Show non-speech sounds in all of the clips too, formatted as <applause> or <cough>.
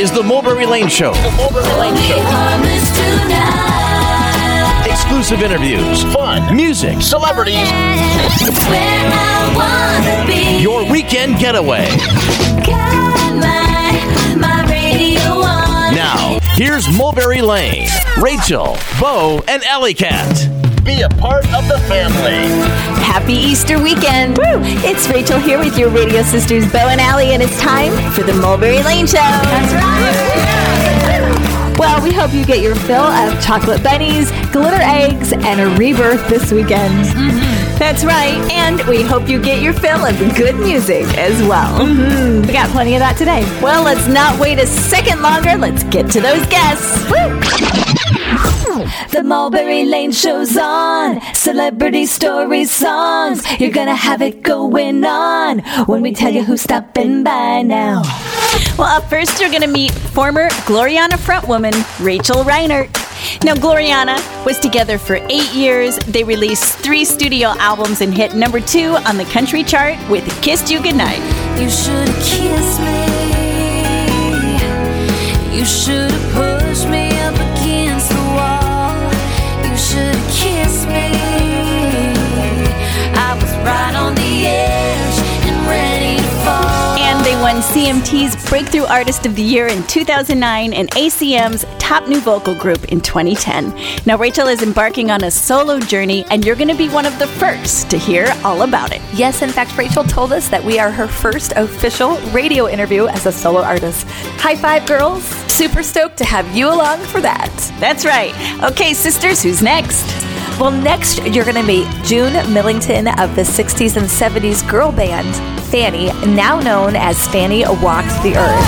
is the Mulberry Lane Show. The Mulberry Lane Show. Exclusive interviews, fun, music, celebrities. Your weekend getaway. Now, here's Mulberry Lane, Rachel, Bo, and Alley Cat. Be a part of the family. Happy Easter weekend. Woo! It's Rachel here with your radio sisters, Bo and Allie, and it's time for the Mulberry Lane Show. That's right. Well, we hope you get your fill of chocolate bunnies, glitter eggs, and a rebirth this weekend. Mm-hmm. That's right. And we hope you get your fill of good music as well. Mm-hmm. We got plenty of that today. Well, let's not wait a second longer. Let's get to those guests. Woo! The Mulberry Lane show's on. Celebrity stories, songs. You're gonna have it going on when we tell you who's stopping by now. Well, up first, you're gonna meet former Gloriana frontwoman Rachel Reinert. Now, Gloriana was together for eight years. They released three studio albums and hit number two on the country chart with Kissed You Goodnight. You should have kissed me. They Breakthrough Artist of the Year in 2009 and ACM's Top New Vocal Group in 2010. Now, Rachel is embarking on a solo journey, and you're going to be one of the first to hear all about it. Yes, in fact, Rachel told us that we are her first official radio interview as a solo artist. High five, girls. Super stoked to have you along for that. That's right. Okay, sisters, who's next? Well, next, you're going to meet June Millington of the 60s and 70s girl band Fanny, now known as Fanny Walked the Earth.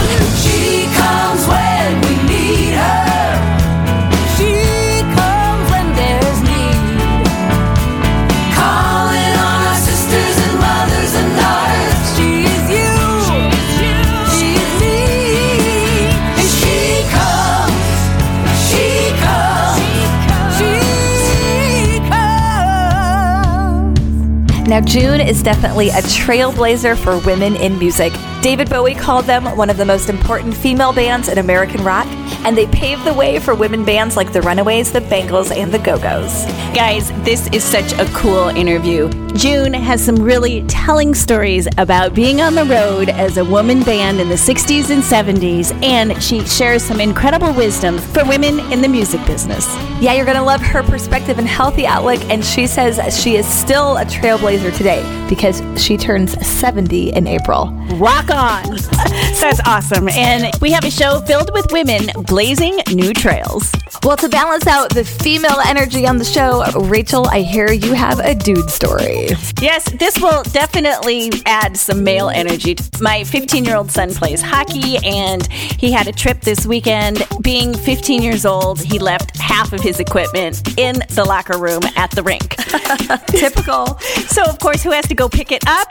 Now, June is definitely a trailblazer for women in music. David Bowie called them one of the most important female bands in American rock, and they paved the way for women bands like the Runaways, the Bangles, and the Go Go's. Guys, this is such a cool interview. June has some really telling stories about being on the road as a woman band in the 60s and 70s, and she shares some incredible wisdom for women in the music business. Yeah, you're gonna love her perspective and healthy outlook, and she says she is still a trailblazer today because she turns 70 in April. Rock on! <laughs> That's awesome. And we have a show filled with women blazing new trails. Well, to balance out the female energy on the show, Rachel, I hear you have a dude story. Yes, this will definitely add some male energy. My 15 year old son plays hockey, and he had a trip this weekend. Being 15 years old, he left half of his equipment in the locker room at the rink. <laughs> Typical. So, of course, who has to go pick it up?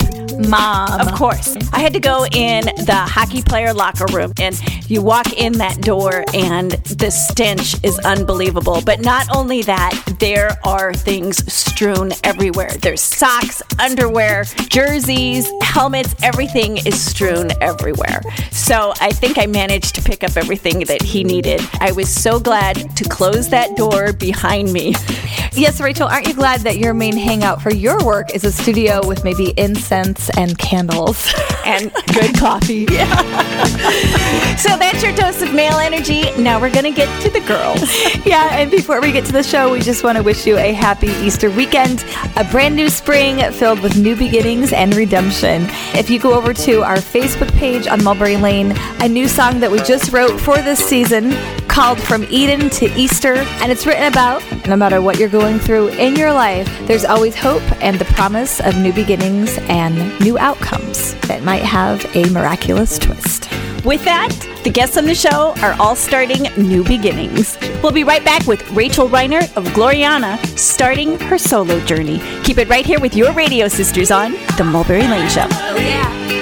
Mom. Of course. I had to go in the hockey player locker room, and you walk in that door, and the stench is unbelievable. But not only that, there are things strewn everywhere. There's socks, underwear, jerseys, helmets, everything is strewn everywhere. So I think I managed to pick up everything that he needed. I was so glad to close that door behind me. <laughs> Yes, Rachel, aren't you glad that your main hangout for your work is a studio with maybe incense and candles? and good coffee. <laughs> so that's your dose of male energy. Now we're going to get to the girls. <laughs> yeah, and before we get to the show, we just want to wish you a happy Easter weekend, a brand new spring filled with new beginnings and redemption. If you go over to our Facebook page on Mulberry Lane, a new song that we just wrote for this season called From Eden to Easter, and it's written about no matter what you're going through in your life, there's always hope and the promise of new beginnings and new outcomes that might have a miraculous twist. With that, the guests on the show are all starting new beginnings. We'll be right back with Rachel Reinert of Gloriana starting her solo journey. Keep it right here with your radio sisters on The Mulberry Lane Show. Oh, I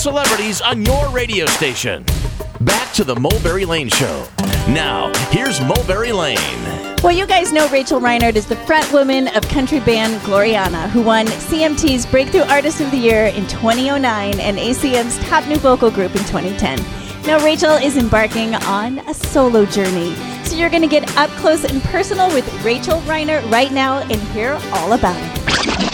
celebrities on your radio station. Back to the Mulberry Lane Show. Now, here's Mulberry Lane. Well, you guys know Rachel Reinert is the front woman of country band Gloriana, who won CMT's Breakthrough Artist of the Year in 2009 and ACM's Top New Vocal Group in 2010. Now, Rachel is embarking on a solo journey. So you're going to get up close and personal with Rachel Reinert right now and hear all about it.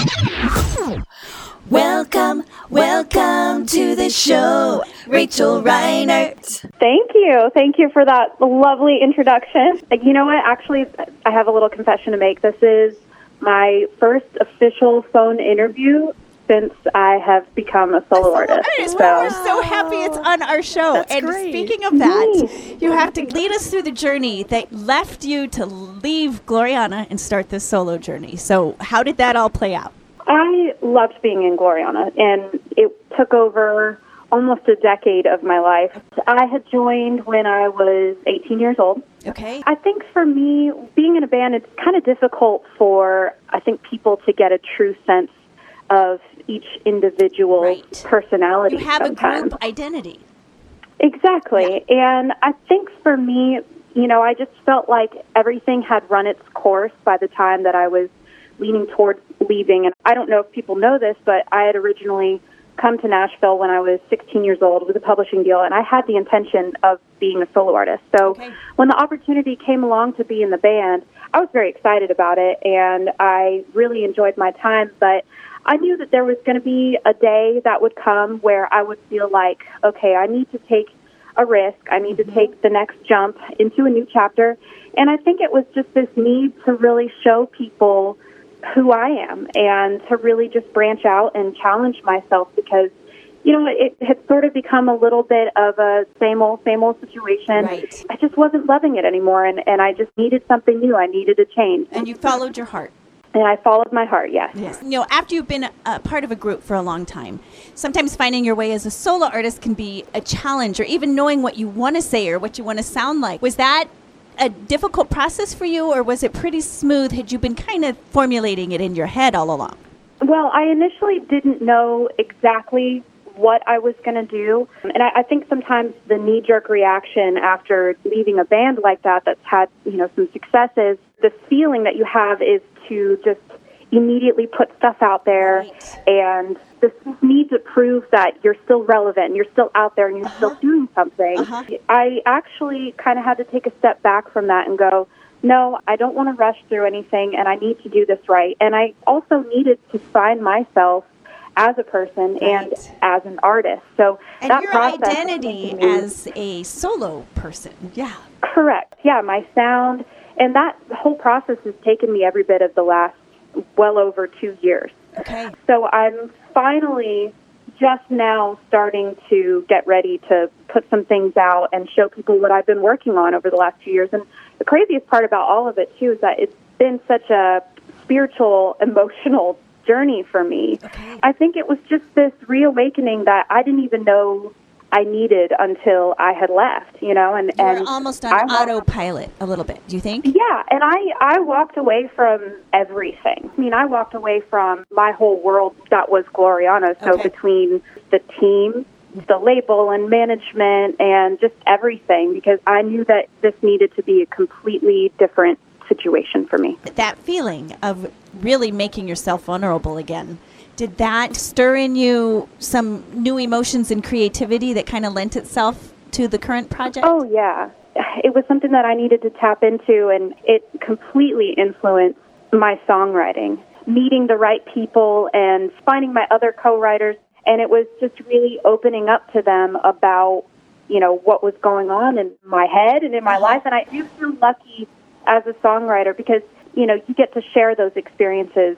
Welcome, welcome to the show, Rachel Reinert. Thank you. Thank you for that lovely introduction. You know what? Actually, I have a little confession to make. This is my first official phone interview since I have become a solo artist. Well, we're so happy it's on our show. and speaking of that, Nice. you have to lead us through the journey that left you to leave Gloriana and start this solo journey. So, how did that all play out? I loved being in Gloriana, and it took over almost a decade of my life. I had joined when I was 18 years old. Okay. I think for me, being in a band, it's kind of difficult for, I think, people to get a true sense of each individual Right. personality. You have a group identity. Exactly. And I think for me, you know, I just felt like everything had run its course by the time that I was leaning towards leaving. And I don't know if people know this, but I had originally come to Nashville when I was 16 years old with a publishing deal, and I had the intention of being a solo artist. So Okay. when the opportunity came along to be in the band, I was very excited about it, and I really enjoyed my time. But I knew that there was going to be a day that would come where I would feel like, okay, I need to take a risk. I need to mm-hmm. take the next jump into a new chapter. And I think it was just this need to really show people who I am and to really just branch out and challenge myself because, you know, it had sort of become a little bit of a same old, same old situation. Right. I just wasn't loving it anymore and, and I just needed something new. I needed a change. And you followed your heart. And I followed my heart, yes. Yes. You know, after you've been a, a part of a group for a long time, sometimes finding your way as a solo artist can be a challenge, or even knowing what you want to say or what you want to sound like. Was that a difficult process for you, or was it pretty smooth? Had you been kind of formulating it in your head all along? Well, I initially didn't know exactly what I was going to do. And I, I think sometimes the knee jerk reaction after leaving a band like that that's had, you know, some successes, the feeling that you have is to just immediately put stuff out there Right. and this need to prove that you're still relevant and you're still out there and you're still doing something. Uh-huh. I actually kind of had to take a step back from that and go, no, I don't want to rush through anything and I need to do this right. And I also needed to find myself as a person and as an artist. So And that your process identity as a solo person. Yeah. Correct. Yeah, my sound and that whole process has taken me every bit of the last well over 2 years. Okay. So I'm finally just now starting to get ready to put some things out and show people what I've been working on over the last two years. And the craziest part about all of it too is that it's been such a spiritual, emotional journey for me. Okay. I think it was just this reawakening that I didn't even know I needed until I had left, you know, and You were and almost on I walked- autopilot a little bit, do you think? yeah, and I I walked away from everything. I mean, I walked away from my whole world that was Gloriana. So Okay. between the team, the label and management and just everything because I knew that this needed to be a completely different situation for me. that feeling of really making yourself vulnerable again did that stir in you some new emotions and creativity that kind of lent itself to the current project Oh yeah. It was something that I needed to tap into and it completely influenced my songwriting. Meeting the right people and finding my other co-writers and it was just really opening up to them about, you know, what was going on in my head and in my uh-huh. life and I do feel lucky as a songwriter because, you know, you get to share those experiences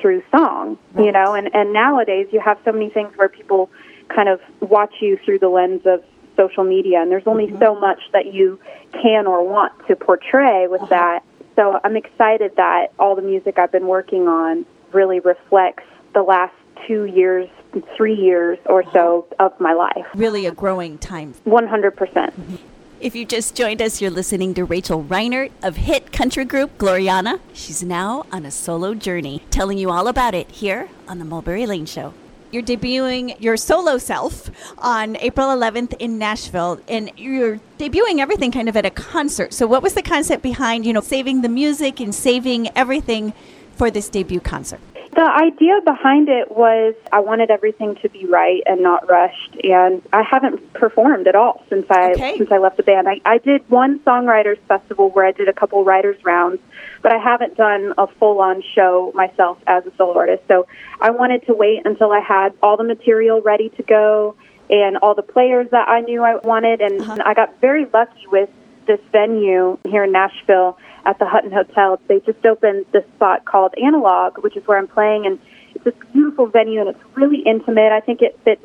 through song, you know, and and nowadays you have so many things where people kind of watch you through the lens of social media and there's only mm-hmm. so much that you can or want to portray with uh-huh. that. So I'm excited that all the music I've been working on really reflects the last 2 years, 3 years or so uh-huh. of my life. really a growing time. 100%. If you just joined us you're listening to rachel reinert of hit country group gloriana she's now on a solo journey telling you all about it here on the mulberry lane show You're debuting your solo self on April 11th in Nashville, and you're debuting everything kind of at a concert. So, what was the concept behind, you know, saving the music and saving everything for this debut concert? The idea behind it was I wanted everything to be right and not rushed, and I haven't performed at all since I Okay. since I left the band. I, I did one songwriters festival where I did a couple writers rounds, but I haven't done a full on show myself as a solo artist. So I wanted to wait until I had all the material ready to go and all the players that I knew I wanted, and uh-huh. I got very lucky with this venue here in Nashville at the Hutton Hotel. They just opened this spot called Analog, which is where I'm playing, and it's a beautiful venue and it's really intimate. I think it fits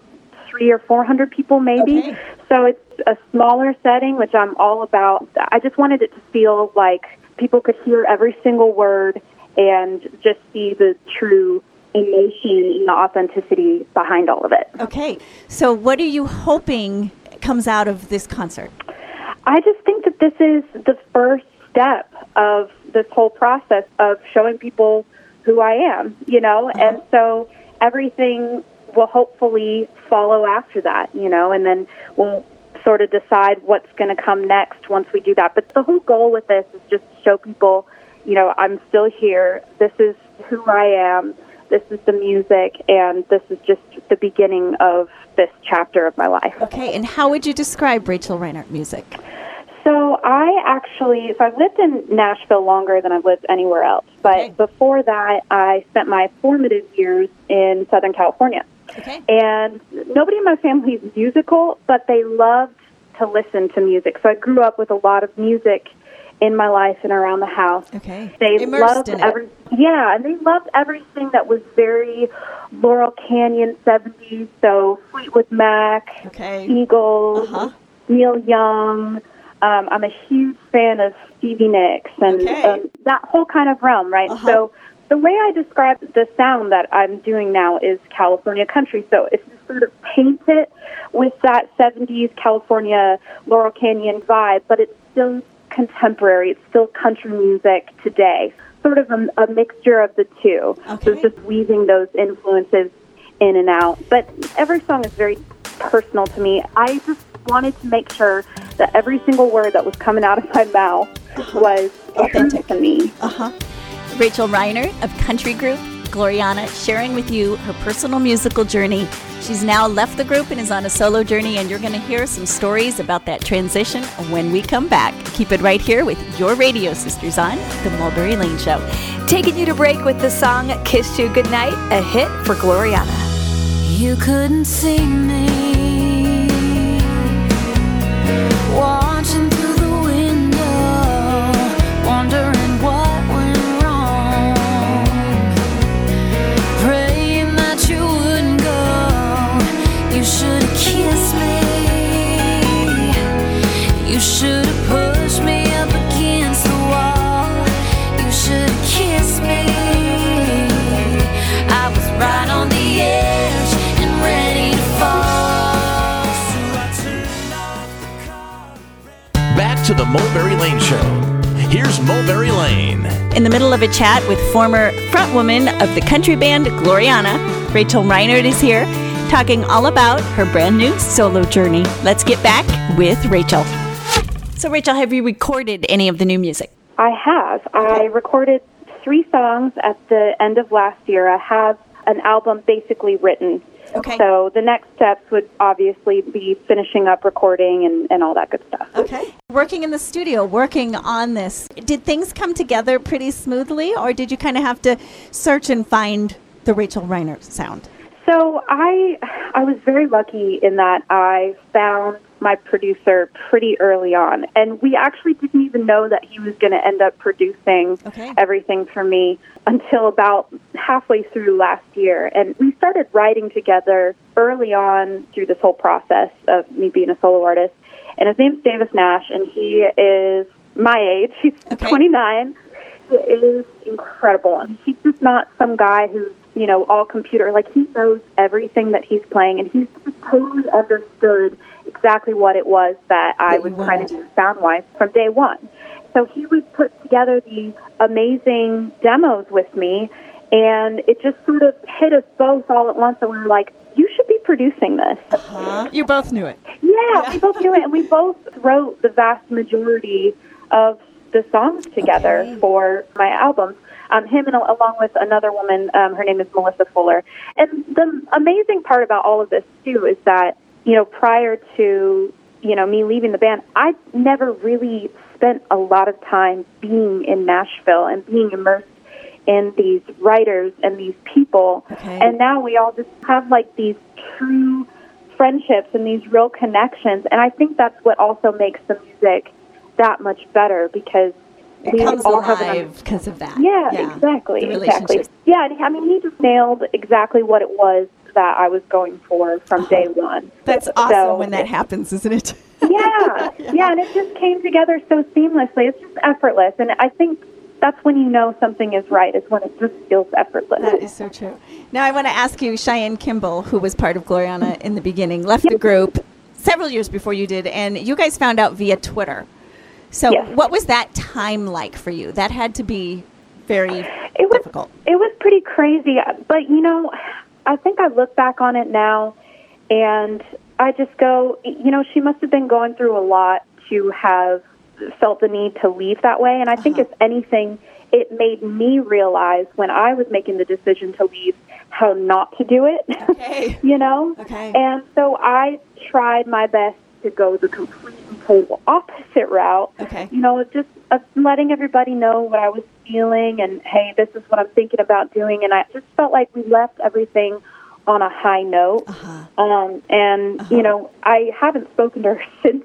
three or four hundred people maybe. Okay. So it's a smaller setting, which I'm all about. I just wanted it to feel like people could hear every single word and just see the true emotion and the authenticity behind all of it. Okay. So, what are you hoping comes out of this concert? I just think that this is the first step of this whole process of showing people who I am, you know, uh-huh. and so everything will hopefully follow after that, you know, and then we'll sort of decide what's going to come next once we do that. But the whole goal with this is just to show people, you know, I'm still here. This is who I am. This is the music, and this is just the beginning of this chapter of my life. Okay. And how would you describe Rachel Reinert music? So I actually, so I've lived in Nashville longer than I've lived anywhere else. But Okay. before that, I spent my formative years in Southern California. Okay. And nobody in my family is musical, but they loved to listen to music. So I grew up with a lot of music in my life and around the house. Okay. They Immersed loved every yeah, and they loved everything that was very Laurel Canyon seventies. So Fleetwood Mac, Okay. Eagles, Uh-huh. Neil Young. Um, I'm a huge fan of Stevie Nicks and Okay. um, that whole kind of realm, right? Uh-huh. So the way I describe the sound that I'm doing now is California country. So if you sort of paint it with that 70s California Laurel Canyon vibe, but it's still contemporary, it's still country music today. Sort of a, a mixture of the two. So Okay. it's just weaving those influences in and out. But every song is very personal to me. I just wanted to make sure that every single word that was coming out of my mouth was authentic to me. Uh huh. Rachel Reinert of country group Gloriana sharing with you her personal musical journey. She's now left the group and is on a solo journey, and you're going to hear some stories about that transition when we come back. Keep it right here with your radio sisters on The Mulberry Lane Show. Taking you to break with the song Kiss You Goodnight, a hit for Gloriana. You couldn't see me watching through the window, wondering chat with former frontwoman of the country band Gloriana, Rachel Reinert is here talking all about her brand new solo journey. Let's get back with Rachel. So, Rachel, have you recorded any of the new music? I have. I recorded three songs at the end of last year. I have an album basically written. Okay. So the next steps would obviously be finishing up recording and, and all that good stuff. Okay. Working in the studio, working on this, did things come together pretty smoothly, or did you kind of have to search and find the Rachel Reinert sound? So I I was very lucky in that I found my producer pretty early on, and we actually didn't even know that he was going to end up producing Okay. everything for me until about halfway through last year. And we started writing together early on through this whole process of me being a solo artist. And his name's Davis Naish, and he is my age. He's Okay. 29. He is incredible. And he's just not some guy who's, you know, all computer. Like, he knows everything that he's playing, and he's totally understood exactly what it was that I was trying to do sound wise from day one. So he would put together these amazing demos with me, And it just sort of hit us both all at once, and we were like, "You should be producing this." Uh-huh. You both knew it. Yeah, we both knew it, and we <laughs> both wrote the vast majority of the songs together Okay. for my albums. Um, him and along with another woman, um, her name is Melissa Fuller. And the amazing part about all of this too is that you know prior to you know me leaving the band, I never really spent a lot of time being in Nashville and being immersed in these writers and these people. Okay. And now we all just have like these true friendships and these real connections. And I think that's what also makes the music that much better because It we comes all have alive because of that. yeah, exactly, exactly. Yeah, and I mean, he just nailed exactly what it was that I was going for from oh, day one. That's awesome So- when that happens, isn't it? yeah, <laughs> yeah, and it just came together so seamlessly. It's just effortless, and I think that's when you know something is right. Is when it just feels effortless. That is so true. Now I want to ask you, Cheyenne Kimball, who was part of Gloriana in the beginning, left the group several years before you did, and you guys found out via Twitter. So Yes. what was that time like for you? That had to be very it was difficult. it was pretty crazy but you know i think i look back on it now and i just go you know she must have been going through a lot to have felt the need to leave that way and i think uh-huh. if anything it made me realize when i was making the decision to leave how not to do it Okay. <laughs> you know Okay. and so i tried my best to go the complete and total opposite route Okay. you know, just uh, letting everybody know what I was feeling and hey, this is what I'm thinking about doing. And I just felt like we left everything on a high note. Uh-huh. Um, and you know, I haven't spoken to her <laughs> since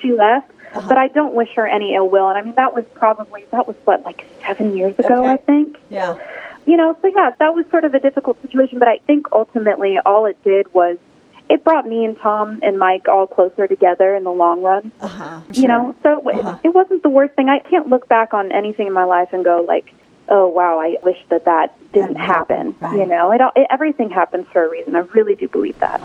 she left, Uh-huh. but I don't wish her any ill will. And I mean, that was probably that was what like seven years ago, Okay. I think. Yeah. You know, so yeah, that was sort of a difficult situation. But I think ultimately, all it did was it brought me and Tom and Mike all closer together in the long run Uh-huh. you know so it- Uh-huh. it wasn't the worst thing i can't look back on anything in my life and go like oh wow i wish that that didn't happen Right. you know it, all it everything happens for a reason i really do believe that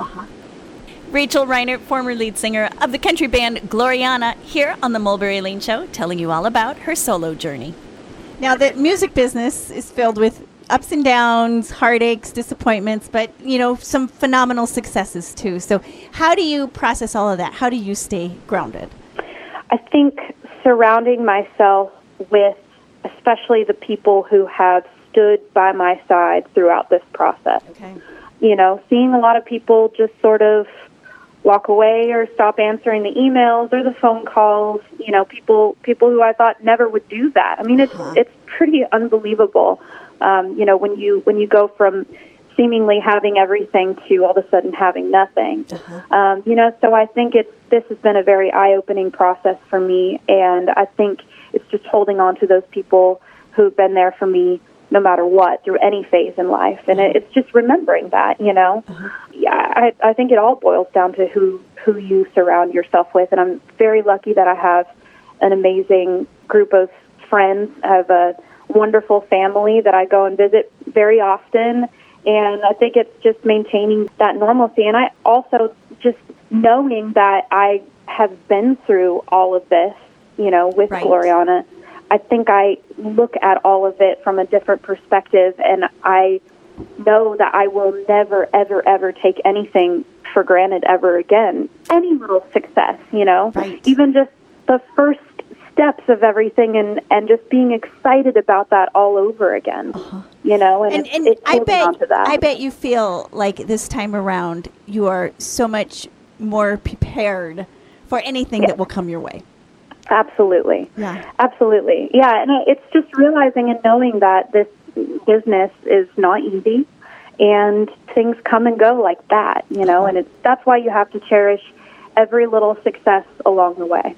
Rachel Reinert, former lead singer of the country band Gloriana, here on the Mulberry Lane Show, telling you all about her solo journey. Now, the music business is filled with ups and downs, heartaches, disappointments, but you know some phenomenal successes too. So, how do you process all of that? How do you stay grounded? i think surrounding myself with especially the people who have stood by my side throughout this process Okay. you know, seeing a lot of people just sort of walk away or stop answering the emails or the phone calls, you know, people people who I thought never would do that. I mean, it's uh-huh. it's pretty unbelievable. Um, you know, when you when you go from seemingly having everything to all of a sudden having nothing. Um, you know, so I think it's this has been a very eye-opening process for me, and I think it's just holding on to those people who've been there for me no matter what through any phase in life, and it, it's just remembering that. You know, yeah, I, I think it all boils down to who who you surround yourself with, and I'm very lucky that I have an amazing group of friends. I have a wonderful family that I go and visit very often. And I think it's just maintaining that normalcy. And I also just knowing that I have been through all of this, you know, with Right. Gloriana, I think I look at all of it from a different perspective. And I know that I will never, ever, ever take anything for granted ever again. Any little success, you know, Right. even just the first steps of everything and, and just being excited about that all over again, uh-huh. you know, and, And, and I bet. I bet you feel like this time around you are so much more prepared for anything that will come your way. Absolutely. Yeah. Absolutely. Yeah, and it's just realizing and knowing that this business is not easy and things come and go like that, you know, uh-huh. and it's that's why you have to cherish every little success along the way.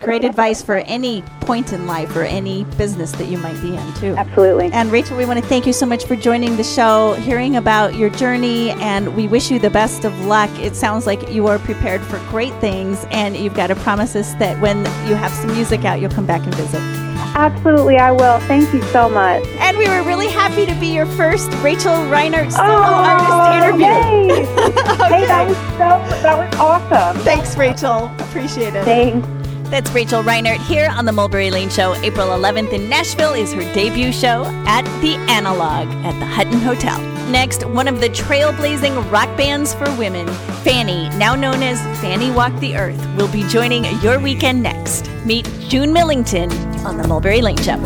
Great advice for any point in life or any business that you might be in too. Absolutely. And Rachel, we want to thank you so much for joining the show, hearing about your journey, and we wish you the best of luck. It sounds like you are prepared for great things, and you've got to promise us that when you have some music out, you'll come back and visit. Absolutely, I will. Thank you so much. And we were really happy to be your first Rachel Reinert solo oh, artist interview. yay. Okay. <laughs> Hey, that was so that was awesome. Thanks, Rachel. Appreciate it. Thanks. That's Rachel Reinert here on the Mulberry Lane Show. April 11th in Nashville is her debut show at the Analog at the Hutton Hotel. Next, one of the trailblazing rock bands for women, Fanny, now known as Fanny Walked the Earth, will be joining your weekend next. Meet June Millington on the Mulberry Lane Show.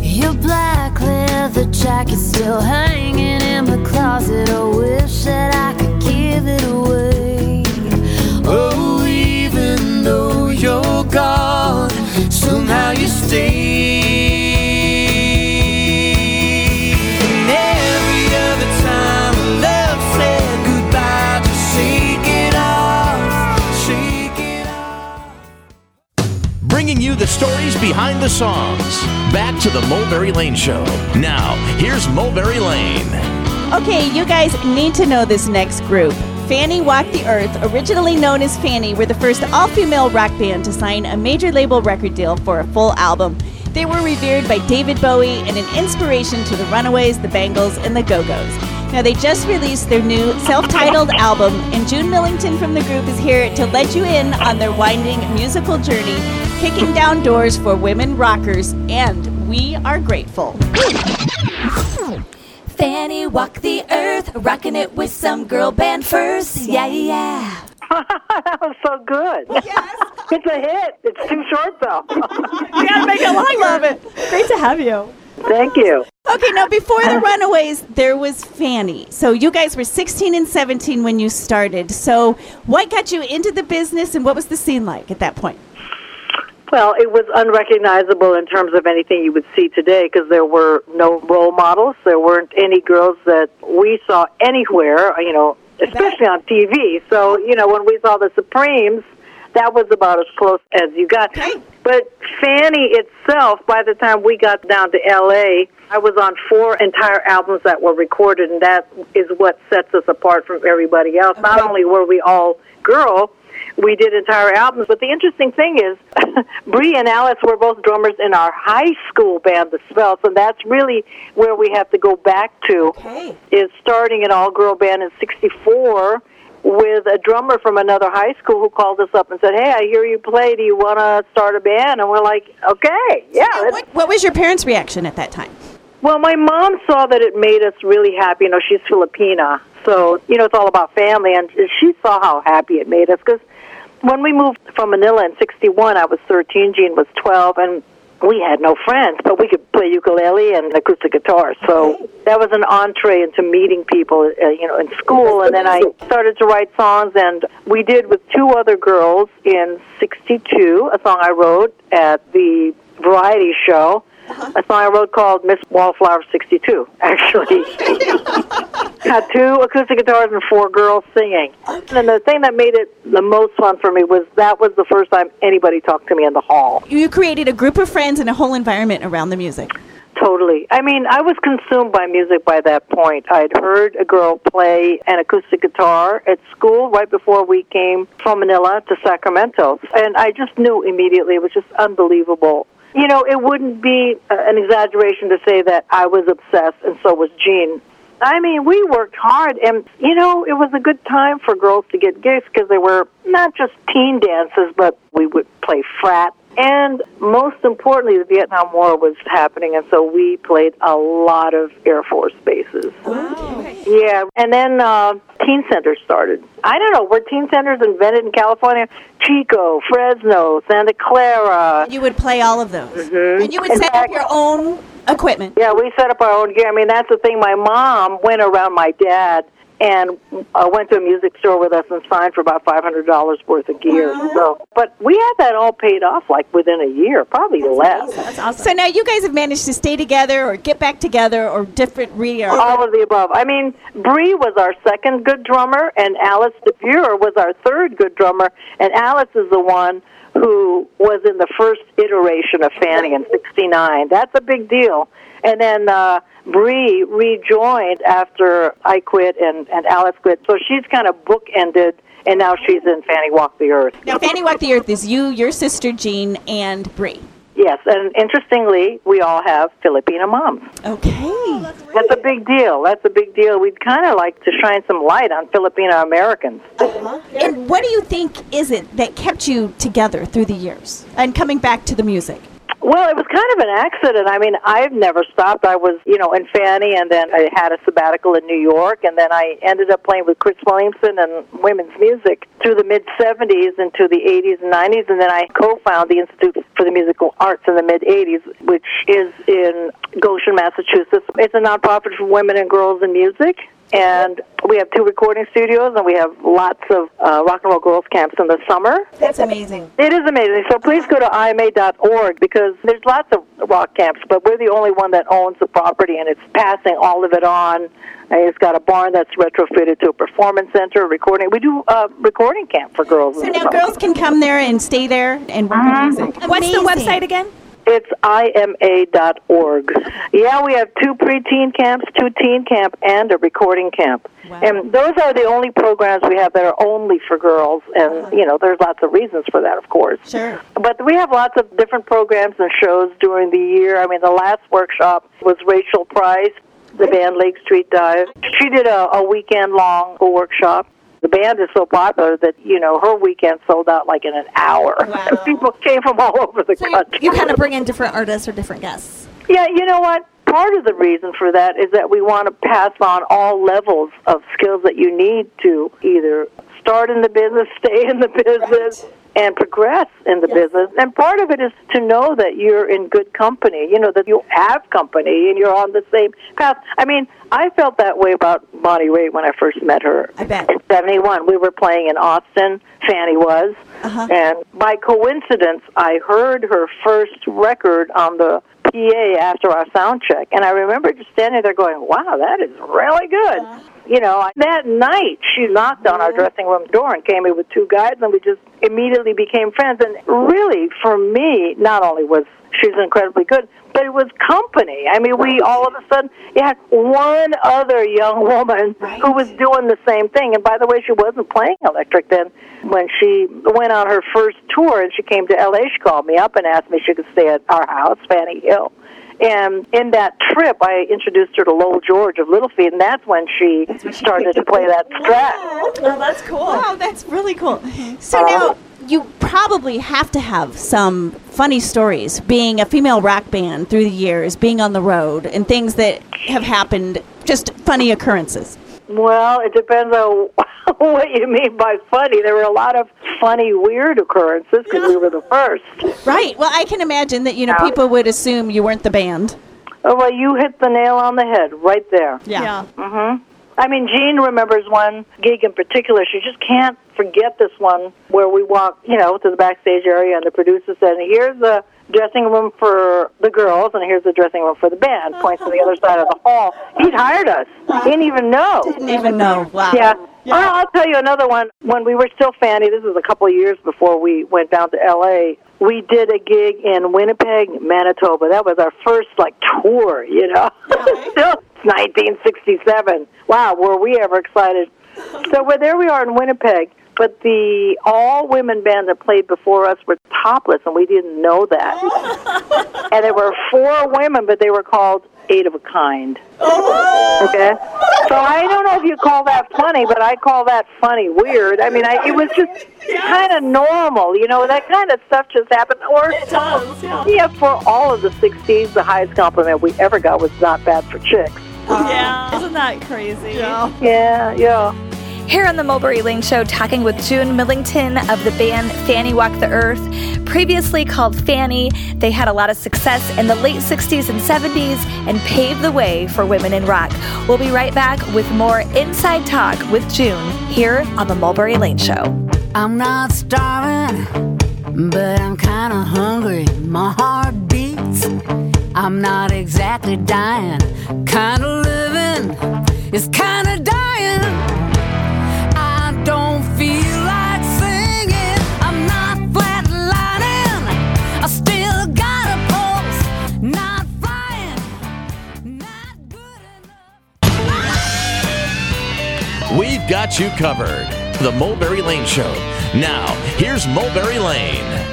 Your black leather jacket's still hanging in the closet. I wish that I could give it away. Oh, even though you're gone, somehow you stay. The stories behind the songs. Back to the Mulberry Lane Show. Now, here's Mulberry Lane. Okay, you guys need to know this next group. Fanny Walked the Earth, originally known as Fanny, were the first all female rock band to sign a major label record deal for a full album. They were revered by David Bowie and an inspiration to the Runaways, the Bangles, and the Go Go's. Now, they just released their new self titled album, and June Millington from the group is here to let you in on their winding musical journey, kicking down doors for women rockers, and we are grateful. Fanny walk the earth, rocking it with some girl band first. Yeah, yeah. <laughs> that was so good. Yes. it's a hit. It's too short though. <laughs> We gotta make it long, love <laughs> it. Great to have you. Thank you. Okay, now before the Runaways, there was Fanny. So you guys were 16 and 17 when you started. So what got you into the business and what was the scene like at that point? Well, it was unrecognizable in terms of anything you would see today because there were no role models. There weren't any girls that we saw anywhere, you know, especially on TV. So, you know, when we saw the Supremes, that was about as close as you got. But Fanny itself, by the time we got down to LA, I was on four entire albums that were recorded, and that is what sets us apart from everybody else. Not only were we all girl, we did entire albums. But the interesting thing is, <laughs> Brie and Alice were both drummers in our high school band, the Svelts, and that's really where we have to go back to. Is starting an all-girl band in '64 with a drummer from another high school who called us up and said, "Hey, I hear you play. Do you want to start a band?" And we're like, "Okay, yeah." What, what was your parents' reaction at that time? well, my mom saw that it made us really happy. You know, she's Filipina, so you know it's all about family, and she saw how happy it made us. Because when we moved from Manila in '61, I was 13, Jean was 12, and we had no friends, but we could play ukulele and acoustic guitar. So that was an entree into meeting people, uh, you know, in school. And then I started to write songs, and we did with two other girls in '62 a song I wrote at the variety show. Uh-huh. A song I wrote called Miss Wallflower 62, actually. <laughs> Had two acoustic guitars and four girls singing. And the thing that made it the most fun for me was that was the first time anybody talked to me in the hall. You created a group of friends and a whole environment around the music. Totally. I mean, I was consumed by music by that point. I'd heard a girl play an acoustic guitar at school right before we came from Manila to Sacramento. And I just knew immediately. It was just unbelievable. You know, it wouldn't be uh, an exaggeration to say that I was obsessed, and so was Jean. I mean, we worked hard, and you know, it was a good time for girls to get gigs because they were not just teen dances, but we would play frat. And most importantly, the Vietnam War was happening, and so we played a lot of Air Force bases. Yeah, and then uh, teen centers started. I don't know, were teen centers invented in California? Chico, Fresno, Santa Clara. You would play all of those. And you would In set up your own equipment. Yeah, we set up our own gear. I mean, that's the thing. My mom went around my dad and uh, went to a music store with us and signed for about five hundred dollars worth of gear. So, but we had that all paid off like within a year, probably less. That's awesome. So now you guys have managed to stay together or get back together or different re or All of the above. I mean, Brie was our second good drummer, and Alice de Buhr was our third good drummer. And Alice is the one who was in the first iteration of Fanny in '69. That's a big deal. And then uh, Brie rejoined after I quit and, and Alice quit. So she's kind of bookended, and now she's in Fanny Walked the Earth. Now Fanny Walked the Earth is you, your sister Jean, and Brie. Yes, and interestingly, we all have Filipino moms. Okay. That's a big deal. That's a big deal. We'd kind of like to shine some light on Filipino Americans. And what do you think is it that kept you together through the years and coming back to the music? Well, it was kind of an accident. I mean, I've never stopped. I was, you know, in Fanny, and then I had a sabbatical in New York, and then I ended up playing with Cris Williamson and women's music through the mid 70s into the 80s and 90s, and then I co-founded the Institute for the Musical Arts in the mid 80s, which is in Goshen, Massachusetts. It's a nonprofit for women and girls in music. And we have two recording studios, and we have lots of uh, rock and roll girls camps in the summer. That's amazing. It is amazing. So please go to ima.org because there's lots of rock camps, but we're the only one that owns the property and it's passing all of it on. And It's got a barn that's retrofitted to a performance center, recording. We do a recording camp for girls. So now summer. girls can come there and stay there and work on music. What's the website again? It's ima.org. Yeah, we have two preteen camps, two teen camp, and a recording camp. And those are the only programs we have that are only for girls. And, uh-huh. you know, there's lots of reasons for that, of course. Sure. But we have lots of different programs and shows during the year. I mean, the last workshop was Rachel Price, the band Lake Street Dive. She did a, a weekend long workshop. The band is so popular that, you know, her weekend sold out like in an hour. Wow. <laughs> People came from all over the country. You kind of bring in different artists or different guests. Yeah, you know what? Part of the reason for that is that we want to pass on all levels of skills that you need to either start in the business, stay in the business, and progress in the business. And part of it is to know that you're in good company, you know, that you have company and you're on the same path. I mean, I felt that way about Bonnie Raitt when I first met her. I bet. In 71. We were playing in Austin, Fanny was. Uh-huh. And by coincidence, I heard her first record on the PA after our sound check. And I remember just standing there going, wow, that is really good. Uh-huh. You know, that night she knocked on our dressing room door and came in with two guys, and we just immediately became friends. And really, for me, not only was she's incredibly good, but it was company. I mean, we all of a sudden you had one other young woman who was doing the same thing. And by the way, she wasn't playing electric then. When she went on her first tour and she came to LA, she called me up and asked me if she could stay at our house, Fanny Hill. And in that trip, I introduced her to Lowell George of Little Feat, and that's when she started to play that strat. Oh, that's cool. Wow, that's really cool. So now you probably have to have some funny stories being a female rock band through the years, being on the road, and things that have happened, just funny occurrences. Well, it depends on <laughs> what you mean by funny. There were a lot of funny, weird occurrences because we were the first. Right. Well, I can imagine that, you know, Yeah. people would assume you weren't the band. Oh, well, you hit the nail on the head right there. Yeah. Mm-hmm. I mean, Jean remembers one gig in particular. She just can't forget this one where we walked, you know, to the backstage area, and the producer said, "Here's the dressing room for the girls, and here's the dressing room for the band." Points to the other side of the hall. He'd hired us. He didn't even know. Didn't even know. Wow. Yeah. Well, I'll tell you another one. When we were still Fanny, this was a couple of years before we went down to L.A. We did a gig in Winnipeg, Manitoba. That was our first like tour, you know. <laughs> still, it's 1967. Wow, were we ever excited? So well, there we are in Winnipeg. But the all women band that played before us were topless, and we didn't know that. <laughs> and there were four women, but they were called eight of a kind. Oh. Okay, so I don't know if you call that funny, but I call that funny weird. I mean, I, it was just kind of normal, you know. That kind of stuff just happened. Or it does, yeah. For all of the '60s, the highest compliment we ever got was "not bad for chicks." Yeah. Isn't that crazy? Yeah. Yeah, yeah. Here on the Mulberry Lane Show, talking with June Millington of the band Fanny Walked the Earth. Previously called Fanny, they had a lot of success in the late 60s and 70s and paved the way for women in rock. We'll be right back with more Inside Talk with June here on the Mulberry Lane Show. I'm not starving, but I'm kinda hungry. My heart beats. I'm not exactly dying. Kinda living is kinda dying. Got you covered. The Mulberry Lane Show. Now, here's Mulberry Lane.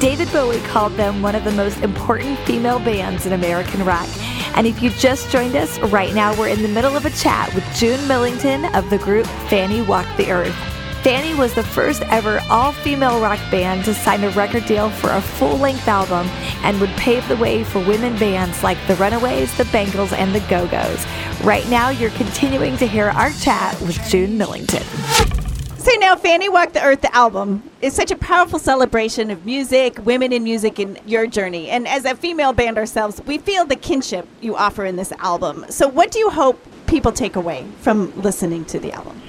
David Bowie called them one of the most important female bands in American rock. And if you just joined us, right now we're in the middle of a chat with June Millington of the group Fanny Walked the Earth. Fanny was the first ever all female rock band to sign a record deal for a full length album and would pave the way for women bands like the Runaways, the Bangles, and the Go Go's. Right now, you're continuing to hear our chat with June Millington. So now, Fanny Walked the Earth, the album, is such a powerful celebration of music, women in music, and your journey. And as a female band ourselves, we feel the kinship you offer in this album. So, what do you hope people take away from listening to the album?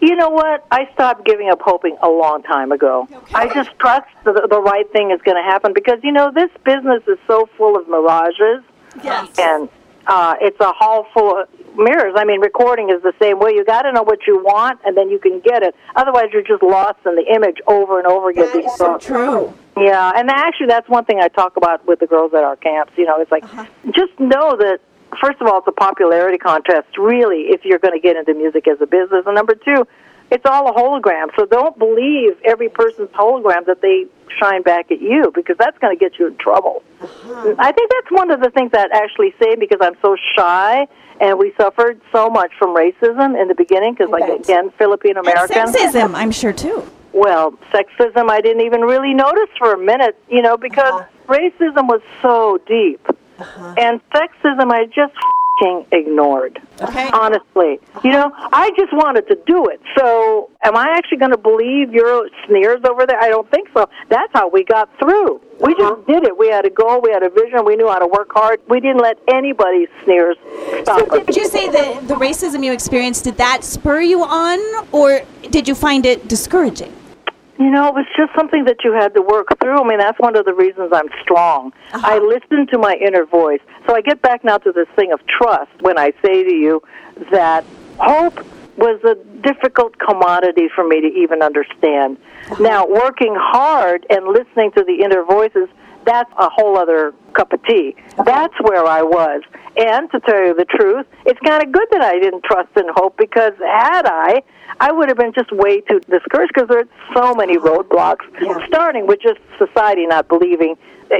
You know what? I stopped giving up hoping a long time ago. I just trust the, the right thing is going to happen because, you know, this business is so full of mirages. Yes. And uh, it's a hall full of mirrors. I mean, recording is the same way. You got to know what you want, and then you can get it. Otherwise, you're just lost in the image over and over again. That is so true. Yeah, and actually, that's one thing I talk about with the girls at our camps. You know, it's like just know that first of all, it's a popularity contest. Really, if you're going to get into music as a business, and number two, it's all a hologram. So don't believe every person's hologram that they shine back at you because that's going to get you in trouble. Uh-huh. I think that's one of the things that actually saved because I'm so shy. And we suffered so much from racism in the beginning because, like, bet. again, Filipino American. Sexism, I'm sure, too. Well, sexism I didn't even really notice for a minute, you know, because uh-huh. racism was so deep. Uh-huh. And sexism I just fing ignored. Okay. Honestly. You know, I just wanted to do it. So, am I actually going to believe your sneers over there? I don't think so. That's how we got through. We just uh-huh. did it. We had a goal, we had a vision, we knew how to work hard. We didn't let anybody's sneers stop us. Did you say that the racism you experienced, did that spur you on, or did you find it discouraging? You know, it was just something that you had to work through. I mean, that's one of the reasons I'm strong. Uh-huh. I listen to my inner voice. So I get back now to this thing of trust when I say to you that hope was a difficult commodity for me to even understand. Uh-huh. Now, working hard and listening to the inner voices, that's a whole other cup of tea. That's where I was. And to tell you the truth, it's kind of good that I didn't trust and hope because had I, I would have been just way too discouraged because there's so many roadblocks, starting with just society not believing,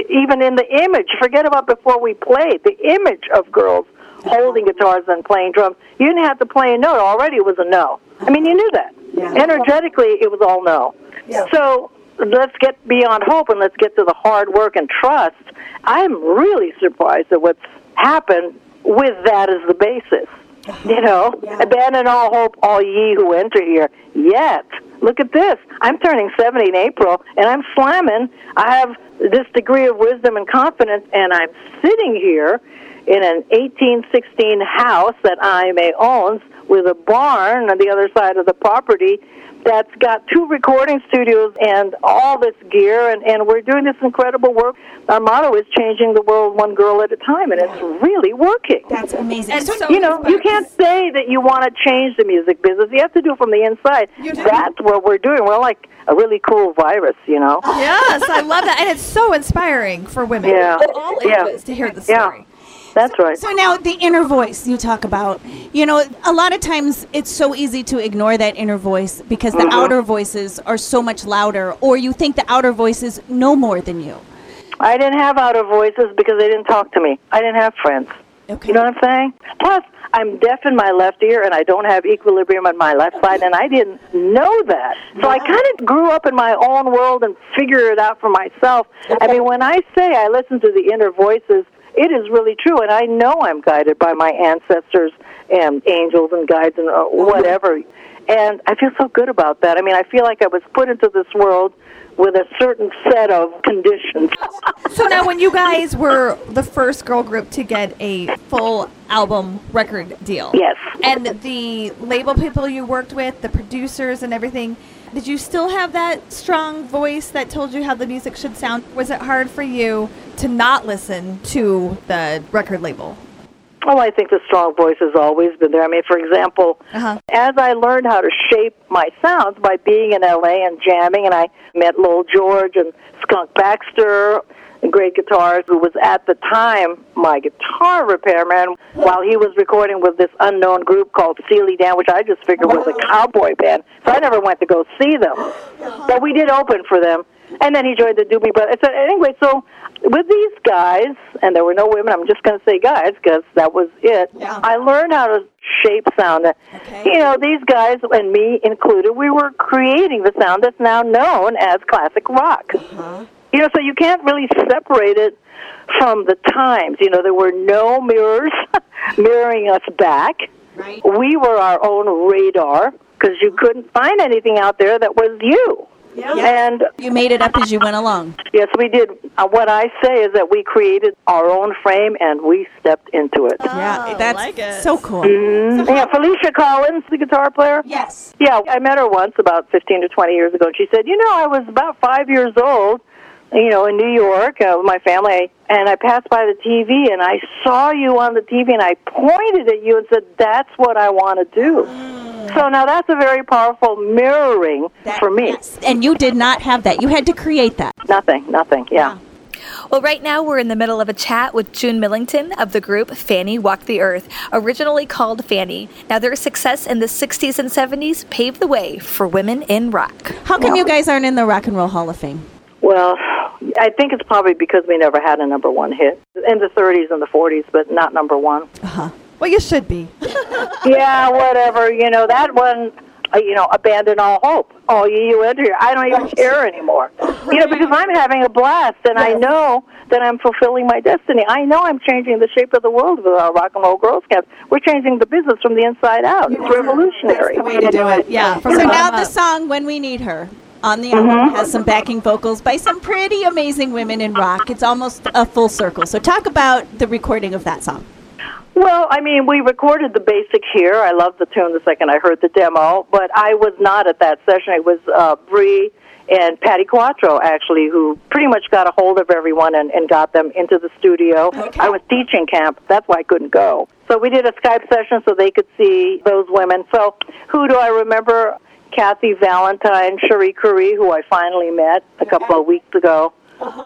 even in the image. Forget about before we played, the image of girls holding guitars and playing drums. You didn't have to play a note. Already it was a no. I mean, you knew that. Energetically, it was all no. So let's get beyond hope and let's get to the hard work and trust. I'm really surprised at what's happened with that as the basis. You <laughs> know, abandon all hope, all ye who enter here. Yet, look at this. I'm turning 70 in April, and I'm slamming. I have this degree of wisdom and confidence, and I'm sitting here in an 1816 house that I may owns with a barn on the other side of the property that's got two recording studios and all this gear and, and we're doing this incredible work. Our motto is changing the world one girl at a time and it's really working. That's amazing. And so- you know, you can't say that you want to change the music business. You have to do it from the inside. That's what we're doing. We're like a really cool virus, you know. Yes, I love that, and it's so inspiring for women Yeah. of all Yeah. ages to hear the Yeah. That's right. So now the inner voice you talk about, you know, a lot of times it's so easy to ignore that inner voice because the mm-hmm. outer voices are so much louder, or you think the outer voices know more than you. I didn't have outer voices because they didn't talk to me. I didn't have friends. Okay. You know what I'm saying? Plus, I'm deaf in my left ear and I don't have equilibrium on my left side, and I didn't know that. So I kind of grew up in my own world and figured it out for myself. I mean, when I say I listen to the inner voices, it is really true, and I know I'm guided by my ancestors and angels and guides and uh, whatever. And I feel so good about that. I mean, I feel like I was put into this world with a certain set of conditions. <laughs> So now, when you guys were the first girl group to get a full album record deal, Yes. and the label people you worked with, the producers and everything, did you still have that strong voice that told you how the music should sound? Was it hard for you to not listen to the record label? Oh, I think the strong voice has always been there. I mean, for example, Uh-huh. as I learned how to shape my sounds by being in LA and jamming, and I met Lowell George and Skunk Baxter, great guitarist who was at the time my guitar repairman while he was recording with this unknown group called Steely Dan, which I just figured was a cowboy band. So I never went to go see them. But we did open for them. and then he joined the Doobie Brothers. So anyway, so with these guys, and there were no women. I'm just going to say guys because that was it. Yeah. I learned how to shape sound. Okay. You know, these guys and me included, we were creating the sound that's now known as classic rock. Uh-huh. You know, so you can't really separate it from the times. You know, there were no mirrors <laughs> mirroring us back. Right. We were our own radar because you couldn't find anything out there that was you. And You made it up as you went along. yes, we did. Uh, what I say is that we created our own frame and we stepped into it. yeah, that's like it. so cool. Mhm. Yeah, Felicia Collins, the guitar player. Yes. Yeah, I met her once about 15 to 20 years ago, and she said, You know, I was about five years old, you know, in New York uh, with my family, and I passed by the TV, and I saw you on the TV, and I pointed at you and said, That's what I want to do. So now that's a very powerful mirroring for me. And you did not have that. You had to create that. Nothing, nothing, yeah. Well, right now we're in the middle of a chat with June Millington of the group Fanny Walked the Earth, originally called Fanny. Now, their success in the 60s and 70s paved the way for women in rock. How come you guys aren't in the Rock and Roll Hall of Fame? Well, I think it's probably because we never had a number one hit in the 30s and the 40s, but not number one. Well, you should be. <laughs> yeah, whatever. You know that one. Uh, you know, abandon all hope. Oh, you, you enter here. I don't even care anymore. You know, because I'm having a blast, and I know that I'm fulfilling my destiny. I know I'm changing the shape of the world with our rock and roll girls camp. We're changing the business from the inside out. It's revolutionary. the Way to do it. Yeah. So now the song "When We Need Her" on the album has some backing vocals by some pretty amazing women in rock. It's almost a full circle. So talk about the recording of that song. Well, I mean, we recorded the basic here. I loved the tune the second I heard the demo, but I was not at that session. It was uh, Brie and Patti Quatro, actually, who pretty much got a hold of everyone and, and got them into the studio. I was teaching camp. That's why I couldn't go. So we did a Skype session so they could see those women. So who do I remember? Kathy Valentine, Cherie Currie, who I finally met a couple of weeks ago.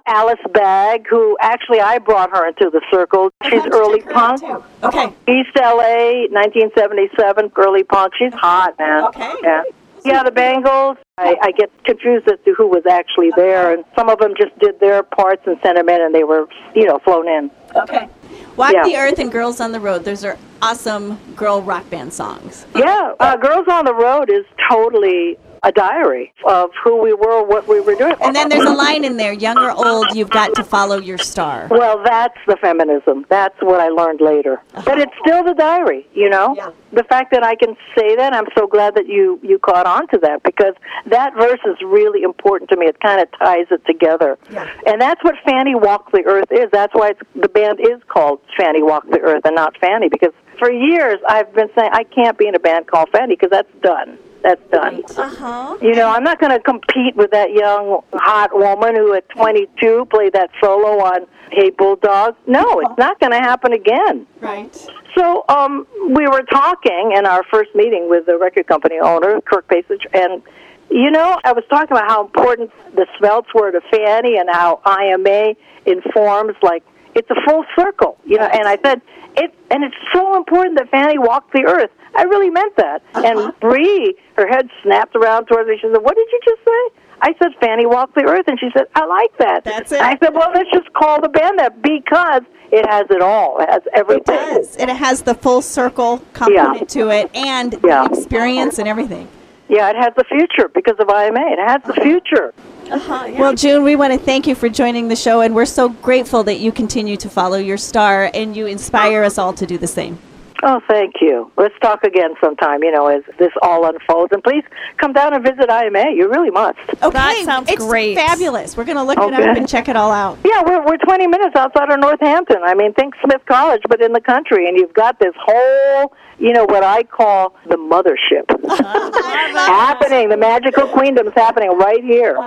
Alice Bag, who actually I brought her into the circle. She's early punk. Okay. East LA, 1977, early punk. She's hot, man. Okay. Yeah. Yeah, the Bangles. I, I get confused as to who was actually there, and some of them just did their parts and sent them in, and they were, you know, flown in. Okay. Walk Yeah. the Earth and Girls on the Road. Those are awesome girl rock band songs. Yeah, uh, Girls on the Road is totally a diary of who we were, what we were doing. And then there's a line in there, young or old, you've got to follow your star. Well, that's the feminism. That's what I learned later. But it's still the diary, you know? Yeah. The fact that I can say that, I'm so glad that you, you caught on to that because that verse is really important to me. It kind of ties it together. Yeah. And that's what Fanny Walked the Earth is. That's why it's, the band is called Fanny Walked the Earth and not Fanny because for years I've been saying I can't be in a band called Fanny because that's done. That's done. Uh-huh. You know, I'm not going to compete with that young, hot woman who at 22 played that solo on Hey Bulldog. No, it's not going to happen again. Right. So um, we were talking in our first meeting with the record company owner, Kirk Pasich, and you know, I was talking about how important the smelts were to Fanny and how IMA informs, like, it's a full circle, you know. And I said, it, and it's so important that Fanny walked the earth. I really meant that. Uh-huh. And Brie, her head snapped around towards me. She said, "What did you just say?" I said, "Fanny walked the earth," and she said, "I like that." That's it. I said, "Well, let's just call the band that because it has it all. It has everything. It everything." does. And it has the full circle component to it and Yeah. the experience and everything. Yeah, it has the future because of IMA. It has the future. Uh-huh, well, June, we want to thank you for joining the show, and we're so grateful that you continue to follow your star and you inspire us all to do the same. Oh, thank you. Let's talk again sometime, you know, as this all unfolds. And please come down and visit IMA. You really must. Okay, That sounds it's great. Fabulous. We're going to look it up and check it all out. Yeah, we're, we're 20 minutes outside of Northampton. I mean, think Smith College, but in the country. And you've got this whole, you know, what I call the mothership <laughs> <laughs> happening. The magical queendom's happening right here.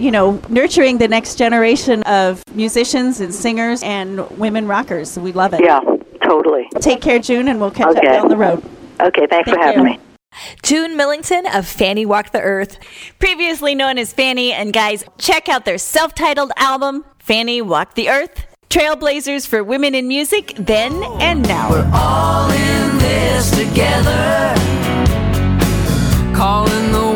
You know, nurturing the next generation of musicians and singers and women rockers. We love it. Yeah, totally. Take care, June, and we'll catch up Okay. down the road. Okay, thanks for having you. me. June Millington of Fanny Walked the Earth. Previously known as Fanny, and guys, check out their self titled album, Fanny Walked the Earth. Trailblazers for women in music then and now. We're all in this together. Calling the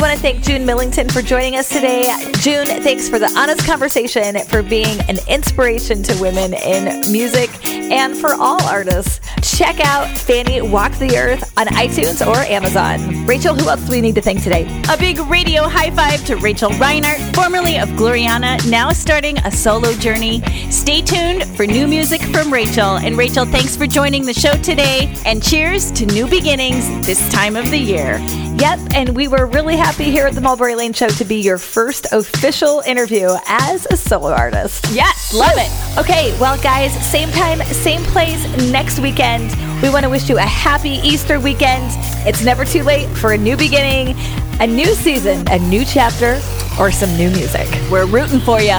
want to thank June Millington for joining us today. June, thanks for the honest conversation, for being an inspiration to women in music and for all artists. Check out Fanny Walked the Earth on iTunes or Amazon. Rachel, who else do we need to thank today? A big radio high five to Rachel Reinert, formerly of Gloriana, now starting a solo journey. Stay tuned for new music from Rachel. And Rachel, thanks for joining the show today. And cheers to new beginnings this time of the year. Yep, and we were really happy here at the Mulberry Lane Show to be your first official interview as a solo artist. Yes, love it. Okay, well, guys, same time, same place next weekend. We want to wish you a happy Easter weekend. It's never too late for a new beginning, a new season, a new chapter, or some new music. We're rooting for you. <laughs>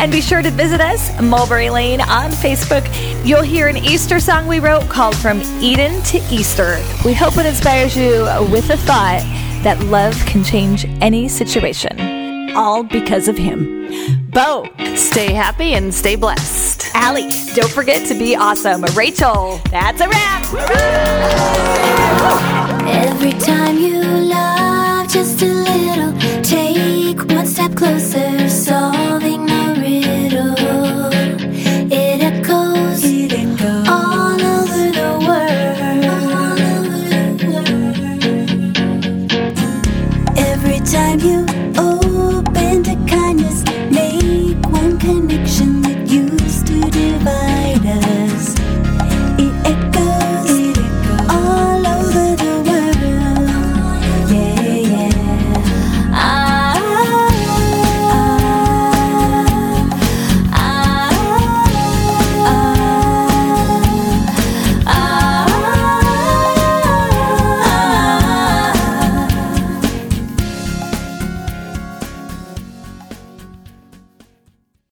and be sure to visit us, Mulberry Lane, on Facebook. You'll hear an Easter song we wrote called From Eden to Easter. We hope it inspires you with the thought that love can change any situation. All because of him. Bo, stay happy and stay blessed. Allie, don't forget to be awesome. Rachel, that's a wrap. Every time you love just a little, take one step closer,